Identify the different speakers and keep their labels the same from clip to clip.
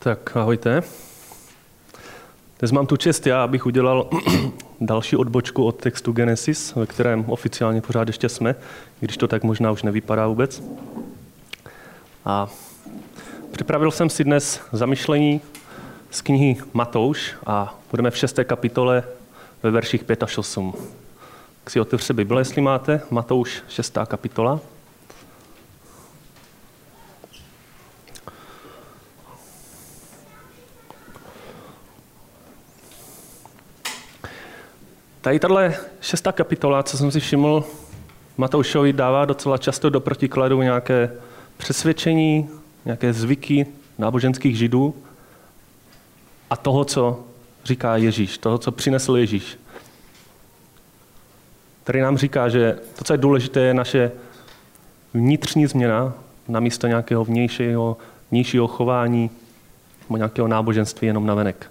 Speaker 1: Tak ahojte. Dnes mám tu čest já, abych udělal další odbočku od textu Genesis, ve kterém oficiálně pořád ještě jsme, když to tak možná už nevypadá vůbec. A připravil jsem si dnes zamyšlení z knihy Matouš a budeme v šesté kapitole ve verších 5 až 8. Tak si otevřte Bible, jestli máte. Matouš, šestá kapitola. Tady tahle šestá kapitola, co jsem si všiml, Matoušovi dává docela často do protikladu nějaké přesvědčení, nějaké zvyky náboženských židů a toho, co říká Ježíš, toho, co přinesl Ježíš. Tady nám říká, že to, co je důležité, je naše vnitřní změna na místo nějakého vnějšího, vnějšího chování nebo nějakého náboženství jenom na venek.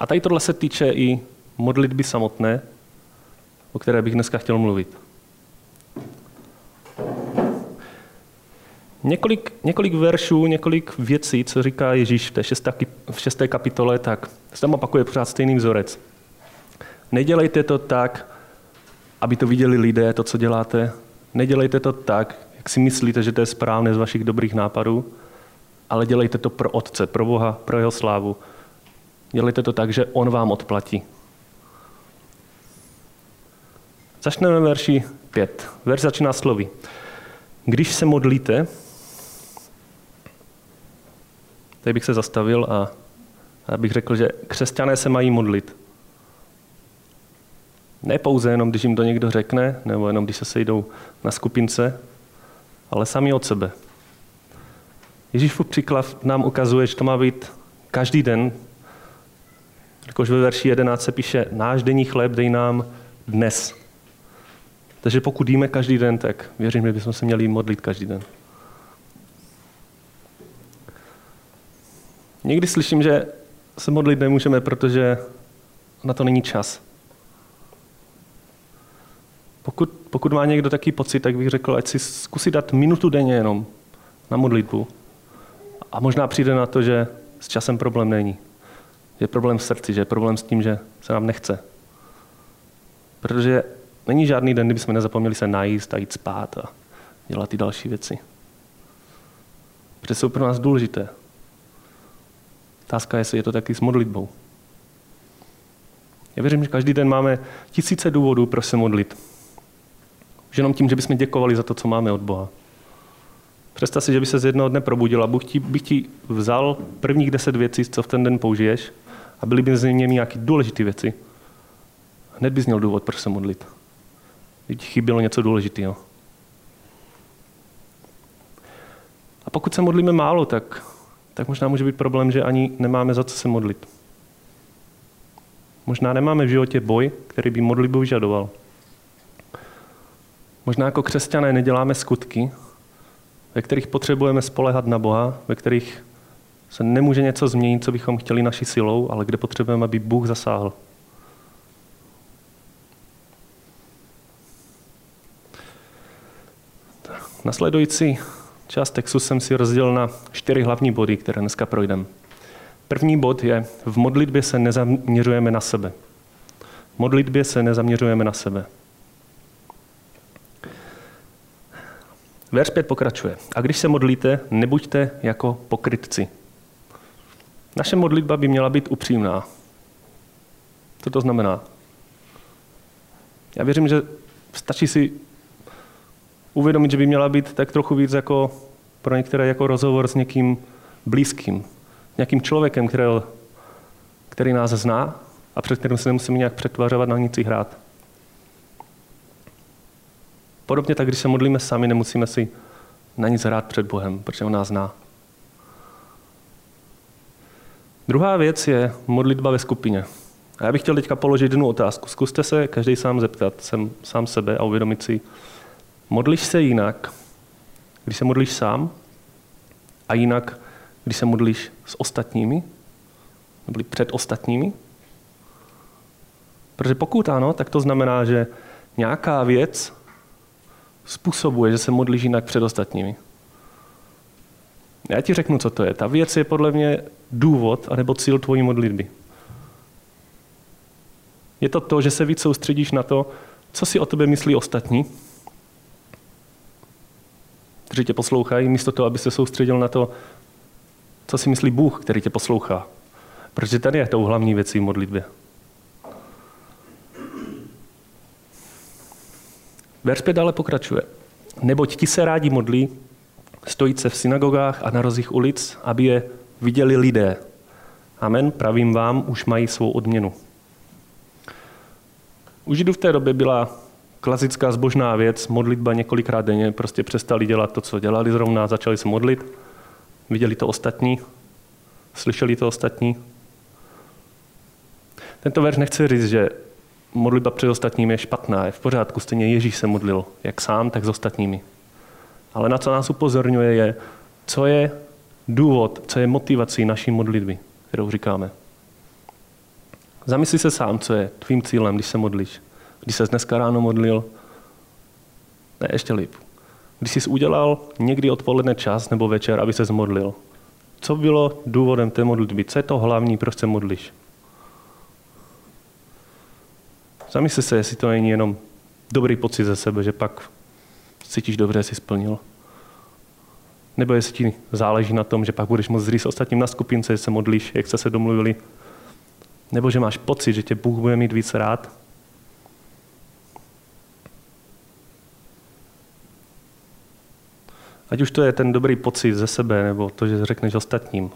Speaker 1: A tady tohle se týče i modlitby samotné, o které bych dneska chtěl mluvit. Několik, několik veršů, několik věcí, co říká Ježíš v té šesté, v šesté kapitole, tak se tam opakuje pořád stejný vzorec. Nedělejte to tak, aby to viděli lidé, to, co děláte. Nedělejte to tak, jak si myslíte, že to je správné z vašich dobrých nápadů, ale dělejte to pro Otce, pro Boha, pro jeho slávu. Dělejte to tak, že On vám odplatí. Začneme verši 5. Verš začíná slovy. Když se modlíte, tady bych se zastavil a, a bych řekl, že křesťané se mají modlit. Ne pouze jenom, když jim to někdo řekne, nebo jenom, když se sejdou na skupince, ale sami od sebe. Ježíšův příklad nám ukazuje, že to má být každý den. Jakož ve verši 11 se píše, náš denní chléb dej nám dnes. Takže pokud jíme každý den, tak věřím, že bychom se měli modlit každý den. Někdy slyším, že se modlit nemůžeme, protože na to není čas. Pokud, pokud má někdo taký pocit, tak bych řekl, ať si zkusí dát minutu denně jenom na modlitbu. A možná přijde na to, že s časem problém není. Je problém v srdci, že je problém s tím, že se nám nechce. Protože Není žádný den, kdyby jsme nezapomněli se najíst a jít spát a dělat ty další věci. Protože jsou pro nás důležité. Otázka je, jestli je to taky s modlitbou. Já věřím, že každý den máme tisíce důvodů, proč se modlit. Už jenom tím, že bychom děkovali za to, co máme od Boha. Představ si, že by se z jednoho dne probudil a Bůh ti, bych ti vzal prvních deset věcí, co v ten den použiješ a byly by z nimi nějaké důležité věci. Hned bys měl důvod, proč se modlit. Teď chybělo něco důležitého. A pokud se modlíme málo, tak, tak možná může být problém, že ani nemáme za co se modlit. Možná nemáme v životě boj, který by modlitbu vyžadoval. Možná jako křesťané neděláme skutky, ve kterých potřebujeme spolehat na Boha, ve kterých se nemůže něco změnit, co bychom chtěli naší silou, ale kde potřebujeme, aby Bůh zasáhl. Nasledující část textu jsem si rozdělil na čtyři hlavní body, které dneska projdeme. První bod je, v modlitbě se nezaměřujeme na sebe. V modlitbě se nezaměřujeme na sebe. Verš 5 pokračuje. A když se modlíte, nebuďte jako pokrytci. Naše modlitba by měla být upřímná. Co to znamená? Já věřím, že stačí si uvědomit, že by měla být tak trochu víc jako pro některé jako rozhovor s někým blízkým. Nějakým člověkem, který, který nás zná a před kterým se nemusíme nějak přetvařovat na nic hrát. Podobně tak, když se modlíme sami, nemusíme si na nic hrát před Bohem, protože on nás zná. Druhá věc je modlitba ve skupině. A já bych chtěl teďka položit jednu otázku. Zkuste se každý sám zeptat, jsem sám sebe a uvědomit si, Modlíš se jinak, když se modlíš sám a jinak, když se modlíš s ostatními? Nebo před ostatními? Protože pokud ano, tak to znamená, že nějaká věc způsobuje, že se modlíš jinak před ostatními. Já ti řeknu, co to je. Ta věc je podle mě důvod anebo cíl tvojí modlitby. Je to to, že se víc soustředíš na to, co si o tebe myslí ostatní, kteří tě poslouchají, místo toho, aby se soustředil na to, co si myslí Bůh, který tě poslouchá. Protože tady je tou hlavní věcí v modlitbě. Verš 5 dále pokračuje. Neboť ti se rádi modlí, stojí se v synagogách a na rozích ulic, aby je viděli lidé. Amen, pravím vám, už mají svou odměnu. U Židů v té době byla klasická zbožná věc, modlitba několikrát denně, prostě přestali dělat to, co dělali zrovna, začali se modlit, viděli to ostatní, slyšeli to ostatní. Tento verš nechce říct, že modlitba před ostatními je špatná, je v pořádku, stejně Ježíš se modlil, jak sám, tak s ostatními. Ale na co nás upozorňuje je, co je důvod, co je motivací naší modlitby, kterou říkáme. Zamysli se sám, co je tvým cílem, když se modlíš. Když se dneska ráno modlil, ne, ještě líp. Když jsi udělal někdy odpoledne čas nebo večer, aby se zmodlil. Co bylo důvodem té modlitby? Co je to hlavní, proč se modlíš? Zamysli se, jestli to není jenom dobrý pocit ze sebe, že pak cítíš dobře, jsi splnil. Nebo jestli ti záleží na tom, že pak budeš moct zříct ostatním na skupince, že se modlíš, jak jste se domluvili. Nebo že máš pocit, že tě Bůh bude mít víc rád. Ať už to je ten dobrý pocit ze sebe, nebo to, že řekneš ostatním.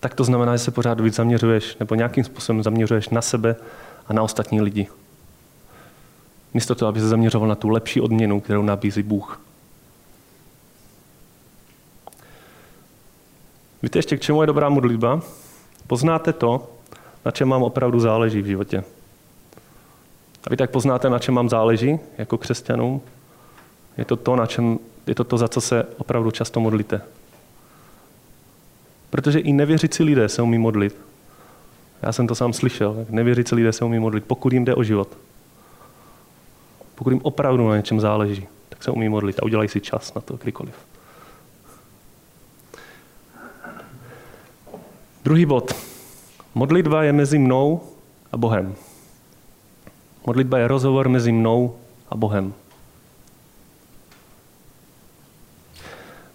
Speaker 1: Tak to znamená, že se pořád víc zaměřuješ, nebo nějakým způsobem zaměřuješ na sebe a na ostatní lidi. Místo toho, aby se zaměřoval na tu lepší odměnu, kterou nabízí Bůh. Víte ještě, k čemu je dobrá modlitba? Poznáte to, na čem mám opravdu záleží v životě. A vy tak poznáte, na čem mám záleží jako křesťanům? Je to to, na čem, je to to, za co se opravdu často modlíte. Protože i nevěřící lidé se umí modlit. Já jsem to sám slyšel. Nevěřící lidé se umí modlit, pokud jim jde o život. Pokud jim opravdu na něčem záleží, tak se umí modlit a udělají si čas na to kdykoliv. Druhý bod. Modlitba je mezi mnou a Bohem. Modlitba je rozhovor mezi mnou a Bohem.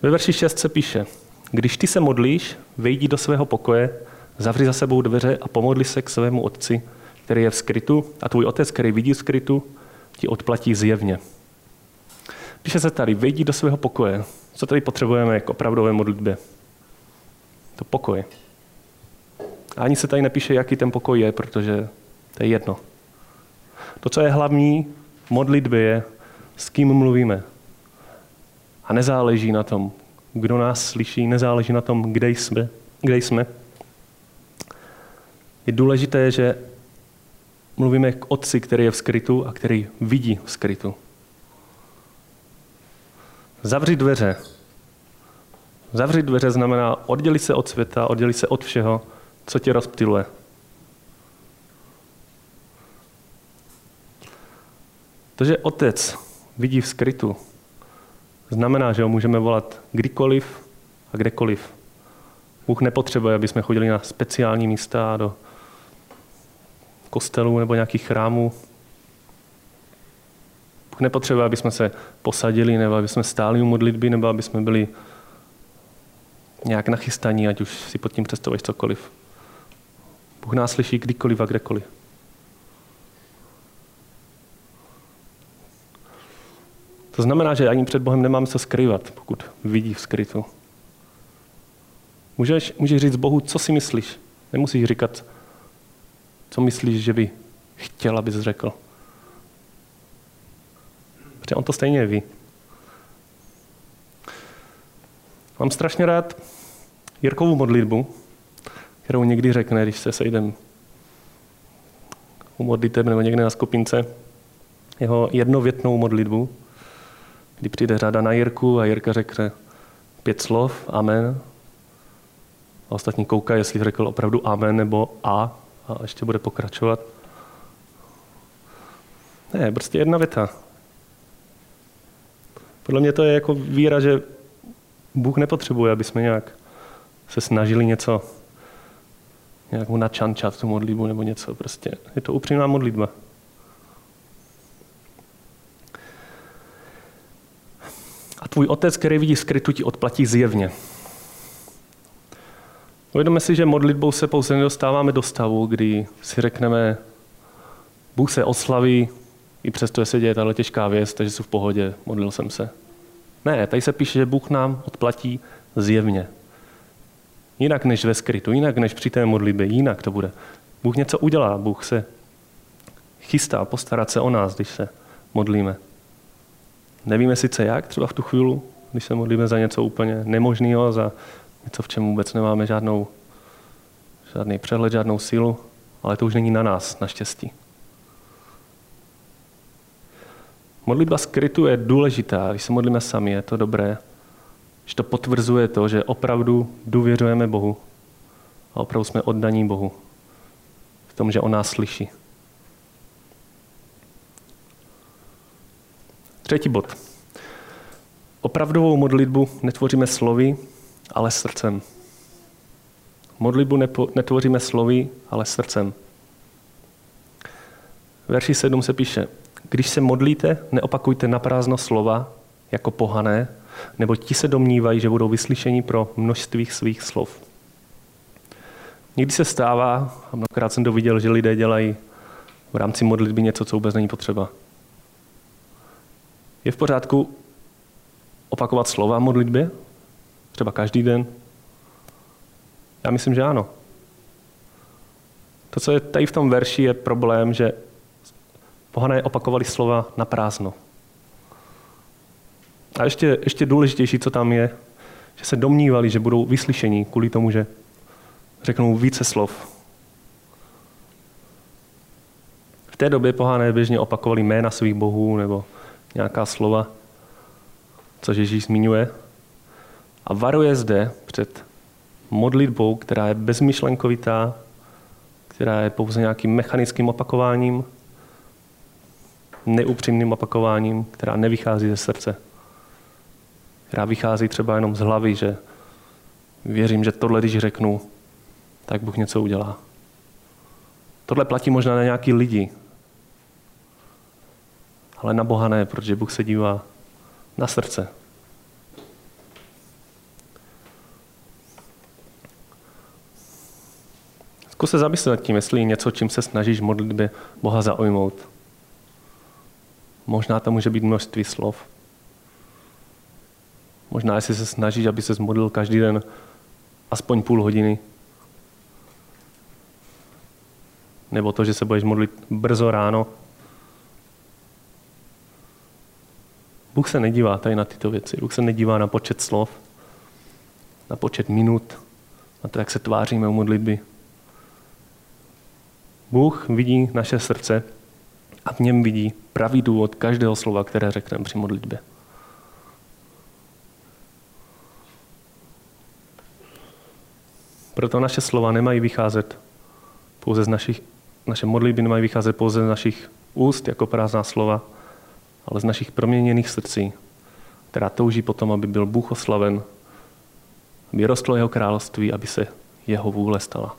Speaker 1: Ve verši 6 se píše, když ty se modlíš, vejdi do svého pokoje, zavři za sebou dveře a pomodli se k svému otci, který je v skrytu a tvůj otec, který vidí v skrytu, ti odplatí zjevně. Píše se tady, vejdi do svého pokoje. Co tady potřebujeme k opravdové modlitbě? To pokoj. A ani se tady nepíše, jaký ten pokoj je, protože to je jedno. To, co je hlavní modlitby, je, s kým mluvíme. A nezáleží na tom, kdo nás slyší, nezáleží na tom, kde jsme. Kde jsme. Je důležité, že mluvíme k otci, který je v skrytu a který vidí v skrytu. Zavřít dveře. Zavřít dveře znamená oddělit se od světa, oddělit se od všeho, co tě rozptiluje. To, že otec vidí v skrytu, znamená, že ho můžeme volat kdykoliv a kdekoliv. Bůh nepotřebuje, aby jsme chodili na speciální místa do kostelů nebo nějakých chrámů. Bůh nepotřebuje, aby jsme se posadili, nebo aby jsme stáli u modlitby, nebo aby jsme byli nějak nachystaní, ať už si pod tím představuješ cokoliv. Bůh nás slyší kdykoliv a kdekoliv. To znamená, že ani před Bohem nemáme co skrývat, pokud vidí v skrytu. Můžeš, můžeš říct Bohu, co si myslíš. Nemusíš říkat, co myslíš, že by chtěl, abys řekl. Protože on to stejně ví. Mám strašně rád Jirkovu modlitbu, kterou někdy řekne, když se sejdem u modliteb nebo někde na skupince, jeho jednovětnou modlitbu, kdy přijde řada na Jirku a Jirka řekne pět slov, amen. A ostatní koukají, jestli řekl opravdu amen nebo a a ještě bude pokračovat. Ne, prostě jedna věta. Podle mě to je jako víra, že Bůh nepotřebuje, aby jsme nějak se snažili něco, nějak mu načančat tu modlitbu nebo něco. Prostě je to upřímná modlitba. Tvůj otec, který vidí skrytu, ti odplatí zjevně. Uvědomme si, že modlitbou se pouze nedostáváme do stavu, kdy si řekneme, Bůh se oslaví, i přesto, že se děje tahle těžká věc, takže jsem v pohodě, modlil jsem se. Ne, tady se píše, že Bůh nám odplatí zjevně. Jinak než ve skrytu, jinak než při té modlitbě, jinak to bude. Bůh něco udělá, Bůh se chystá postarat se o nás, když se modlíme. Nevíme sice jak, třeba v tu chvíli, když se modlíme za něco úplně nemožného, za něco, v čem vůbec nemáme žádnou, žádný přehled, žádnou sílu, ale to už není na nás, naštěstí. Modlitba skrytu je důležitá, když se modlíme sami, je to dobré, že to potvrzuje to, že opravdu důvěřujeme Bohu a opravdu jsme oddaní Bohu v tom, že On nás slyší. Třetí bod. Opravdovou modlitbu netvoříme slovy, ale srdcem. Modlitbu netvoříme slovy, ale srdcem. Verši 7 se píše, když se modlíte, neopakujte na prázdno slova jako pohané, nebo ti se domnívají, že budou vyslyšeni pro množství svých slov. Někdy se stává, a mnohokrát jsem to viděl, že lidé dělají v rámci modlitby něco, co vůbec není potřeba. Je v pořádku opakovat slova modlitbě? Třeba každý den? Já myslím, že ano. To, co je tady v tom verši, je problém, že pohané opakovali slova na prázdno. A ještě, ještě důležitější, co tam je, že se domnívali, že budou vyslyšení kvůli tomu, že řeknou více slov. V té době pohané běžně opakovali jména svých bohů nebo nějaká slova, což Ježíš zmiňuje. A varuje zde před modlitbou, která je bezmyšlenkovitá, která je pouze nějakým mechanickým opakováním, neupřímným opakováním, která nevychází ze srdce. Která vychází třeba jenom z hlavy, že věřím, že tohle, když řeknu, tak Bůh něco udělá. Tohle platí možná na nějaký lidi, ale na Boha ne, protože Bůh se dívá na srdce. Zkus se zamyslet nad tím, jestli něco, čím se snažíš modlitbě Boha zaujmout. Možná to může být množství slov. Možná, jestli se snažíš, aby se modlil každý den aspoň půl hodiny. Nebo to, že se budeš modlit brzo ráno. Bůh se nedívá tady na tyto věci. Bůh se nedívá na počet slov, na počet minut, na to, jak se tváříme u modlitby. Bůh vidí naše srdce a v něm vidí pravý důvod každého slova, které řekneme při modlitbě. Proto naše slova nemají vycházet pouze z našich, naše modlitby nemají vycházet pouze z našich úst jako prázdná slova, ale z našich proměněných srdcí, která touží potom, aby byl Bůh oslaven, aby rostlo jeho království, aby se jeho vůle stala.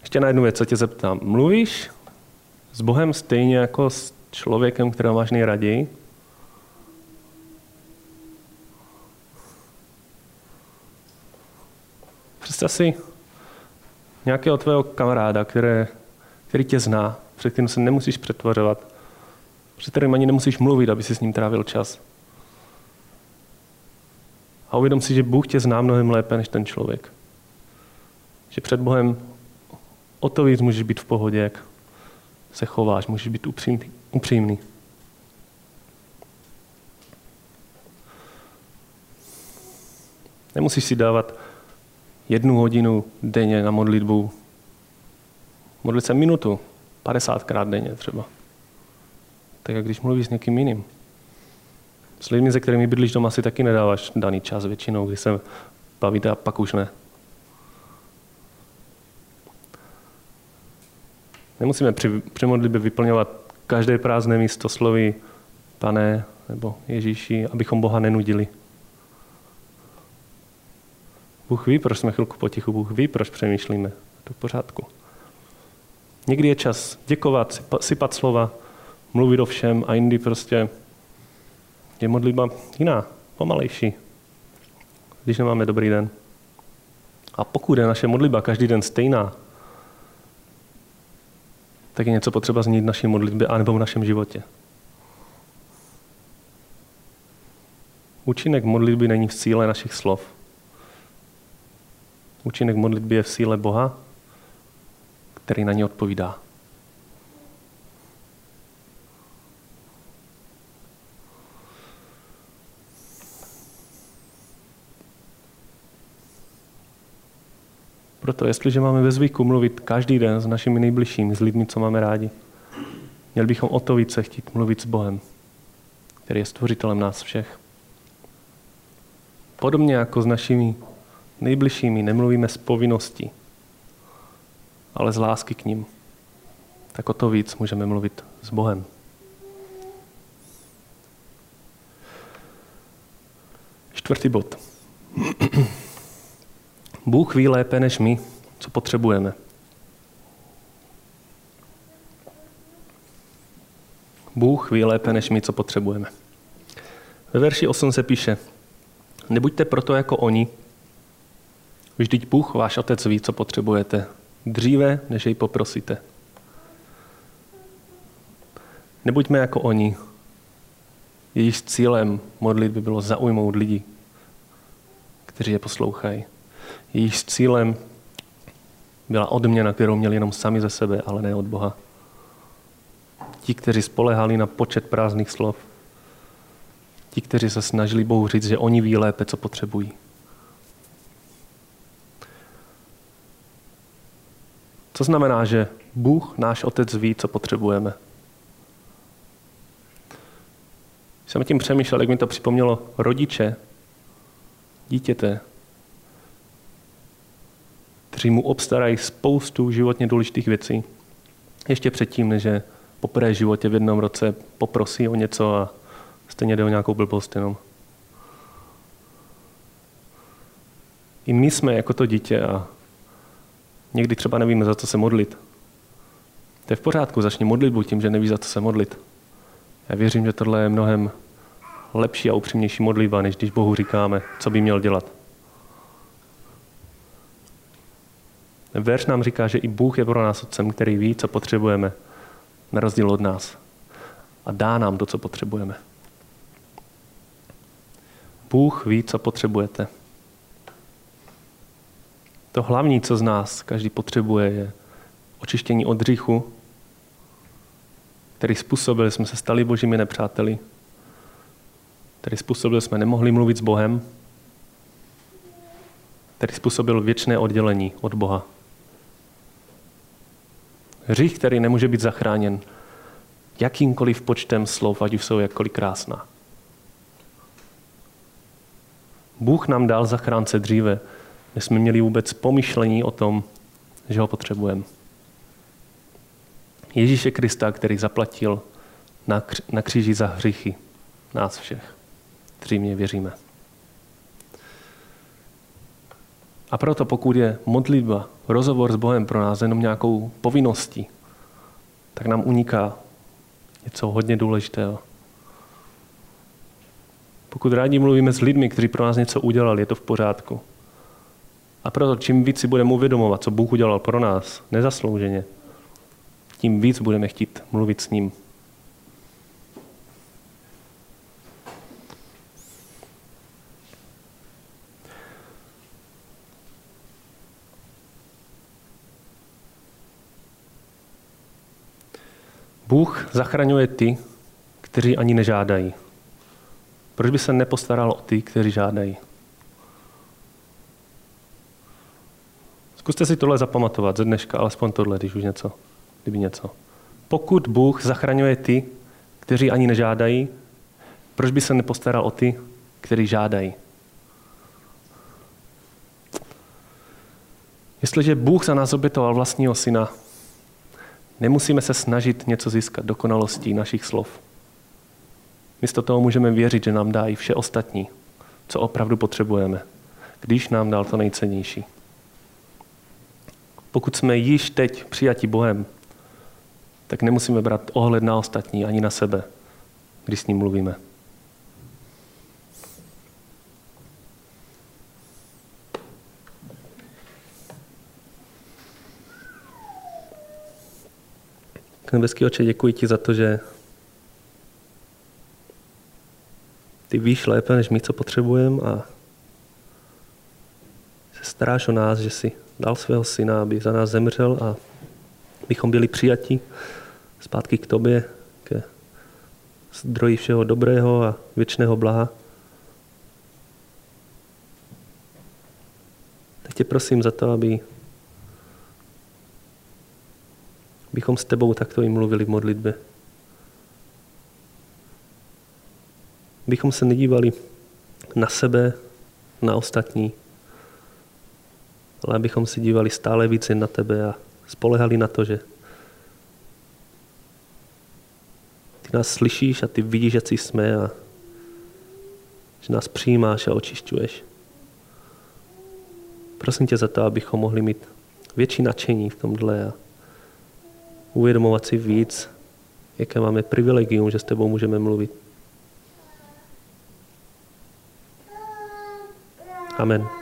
Speaker 1: Ještě na jednu věc, co tě zeptám. Mluvíš s Bohem stejně jako s člověkem, kterého máš nejraději? Představ si nějakého tvého kamaráda, které, který tě zná, před kterým se nemusíš přetvařovat, před kterým ani nemusíš mluvit, aby si s ním trávil čas. A uvědom si, že Bůh tě zná mnohem lépe než ten člověk. Že před Bohem o to víc můžeš být v pohodě, jak se chováš, můžeš být upřímný. upřímný. Nemusíš si dávat jednu hodinu denně na modlitbu. Modlit se minutu, 50krát denně třeba. Tak jak když mluvíš s někým jiným. S lidmi, se kterými bydlíš doma, si taky nedáváš daný čas většinou, když se bavíte a pak už ne. Nemusíme při, při modlitbě vyplňovat každé prázdné místo sloví pane nebo Ježíši, abychom Boha nenudili. Bůh ví, proč jsme chvilku potichu, Bůh ví, proč přemýšlíme. To pořádku. Někdy je čas děkovat, sypat slova, mluvit o všem a jindy prostě je modlitba jiná, pomalejší, když nemáme dobrý den. A pokud je naše modlitba každý den stejná, tak je něco potřeba změnit v naší modlitbě anebo v našem životě. Účinek modlitby není v síle našich slov. Účinek modlitby je v síle Boha, který na ně odpovídá. Proto, jestliže máme ve zvyku mluvit každý den s našimi nejbližšími, s lidmi, co máme rádi, měli bychom o to více chtít mluvit s Bohem, který je stvořitelem nás všech. Podobně jako s našimi nejbližšími nemluvíme z povinnosti, ale z lásky k ním, tak o to víc můžeme mluvit s Bohem. Čtvrtý bod. Bůh ví lépe než my, co potřebujeme. Bůh ví lépe než my, co potřebujeme. Ve verši 8 se píše, nebuďte proto jako oni, vždyť Bůh, váš otec, ví, co potřebujete, dříve, než jej poprosíte. Nebuďme jako oni. Jejich cílem modlitby bylo zaujmout lidi, kteří je poslouchají. Jejich cílem byla odměna, kterou měli jenom sami ze sebe, ale ne od Boha. Ti, kteří spolehali na počet prázdných slov. Ti, kteří se snažili Bohu říct, že oni ví lépe, co potřebují. Co znamená, že Bůh, náš Otec, ví, co potřebujeme. Jsem tím přemýšlel, jak mi to připomnělo rodiče, dítěte, kteří mu obstarají spoustu životně důležitých věcí. Ještě předtím, než je poprvé životě v jednom roce poprosí o něco a stejně jde o nějakou blbost jenom. I my jsme jako to dítě a někdy třeba nevíme, za co se modlit. To je v pořádku, začni modlitbu tím, že nevíš, za co se modlit. Já věřím, že tohle je mnohem lepší a upřímnější modlitba, než když Bohu říkáme, co by měl dělat. Verš nám říká, že i Bůh je pro nás otcem, který ví, co potřebujeme, na rozdíl od nás. A dá nám to, co potřebujeme. Bůh ví, co potřebujete. To hlavní, co z nás každý potřebuje, je očištění od hříchu, který způsobil, jsme se stali božími nepřáteli, který způsobil, jsme nemohli mluvit s Bohem, který způsobil věčné oddělení od Boha. Hřích, který nemůže být zachráněn jakýmkoliv počtem slov, ať už jsou jakkoliv krásná. Bůh nám dal zachránce dříve, než jsme měli vůbec pomyšlení o tom, že ho potřebujeme. Ježíše Krista, který zaplatil na, kř- na kříži za hříchy nás všech, kteří mě věříme. A proto pokud je modlitba, rozhovor s Bohem pro nás jenom nějakou povinností, tak nám uniká něco hodně důležitého. Pokud rádi mluvíme s lidmi, kteří pro nás něco udělali, je to v pořádku. A proto čím víc si budeme uvědomovat, co Bůh udělal pro nás, nezaslouženě, tím víc budeme chtít mluvit s ním. Bůh zachraňuje ty, kteří ani nežádají. Proč by se nepostaral o ty, kteří žádají? Zkuste si tohle zapamatovat ze dneška, alespoň tohle, když už něco, kdyby něco. Pokud Bůh zachraňuje ty, kteří ani nežádají, proč by se nepostaral o ty, kteří žádají? Jestliže Bůh za nás obětoval vlastního syna, Nemusíme se snažit něco získat dokonalostí našich slov. Místo toho můžeme věřit, že nám dá i vše ostatní, co opravdu potřebujeme, když nám dal to nejcennější. Pokud jsme již teď přijati Bohem, tak nemusíme brát ohled na ostatní ani na sebe, když s ním mluvíme. Nebeský oče, děkuji ti za to, že ty víš lépe, než my, co potřebujeme a staráš o nás, že jsi dal svého syna, aby za nás zemřel a bychom byli přijati zpátky k tobě, ke zdroji všeho dobrého a věčného blaha. Tak tě prosím za to, aby bychom s tebou takto i mluvili v modlitbě. Bychom se nedívali na sebe, na ostatní, ale abychom se dívali stále více na tebe a spolehali na to, že ty nás slyšíš a ty vidíš, jak jsme a že nás přijímáš a očišťuješ. Prosím tě za to, abychom mohli mít větší nadšení v tomhle a uvědomovat si víc, jaké máme privilegium, že s tebou můžeme mluvit. Amen.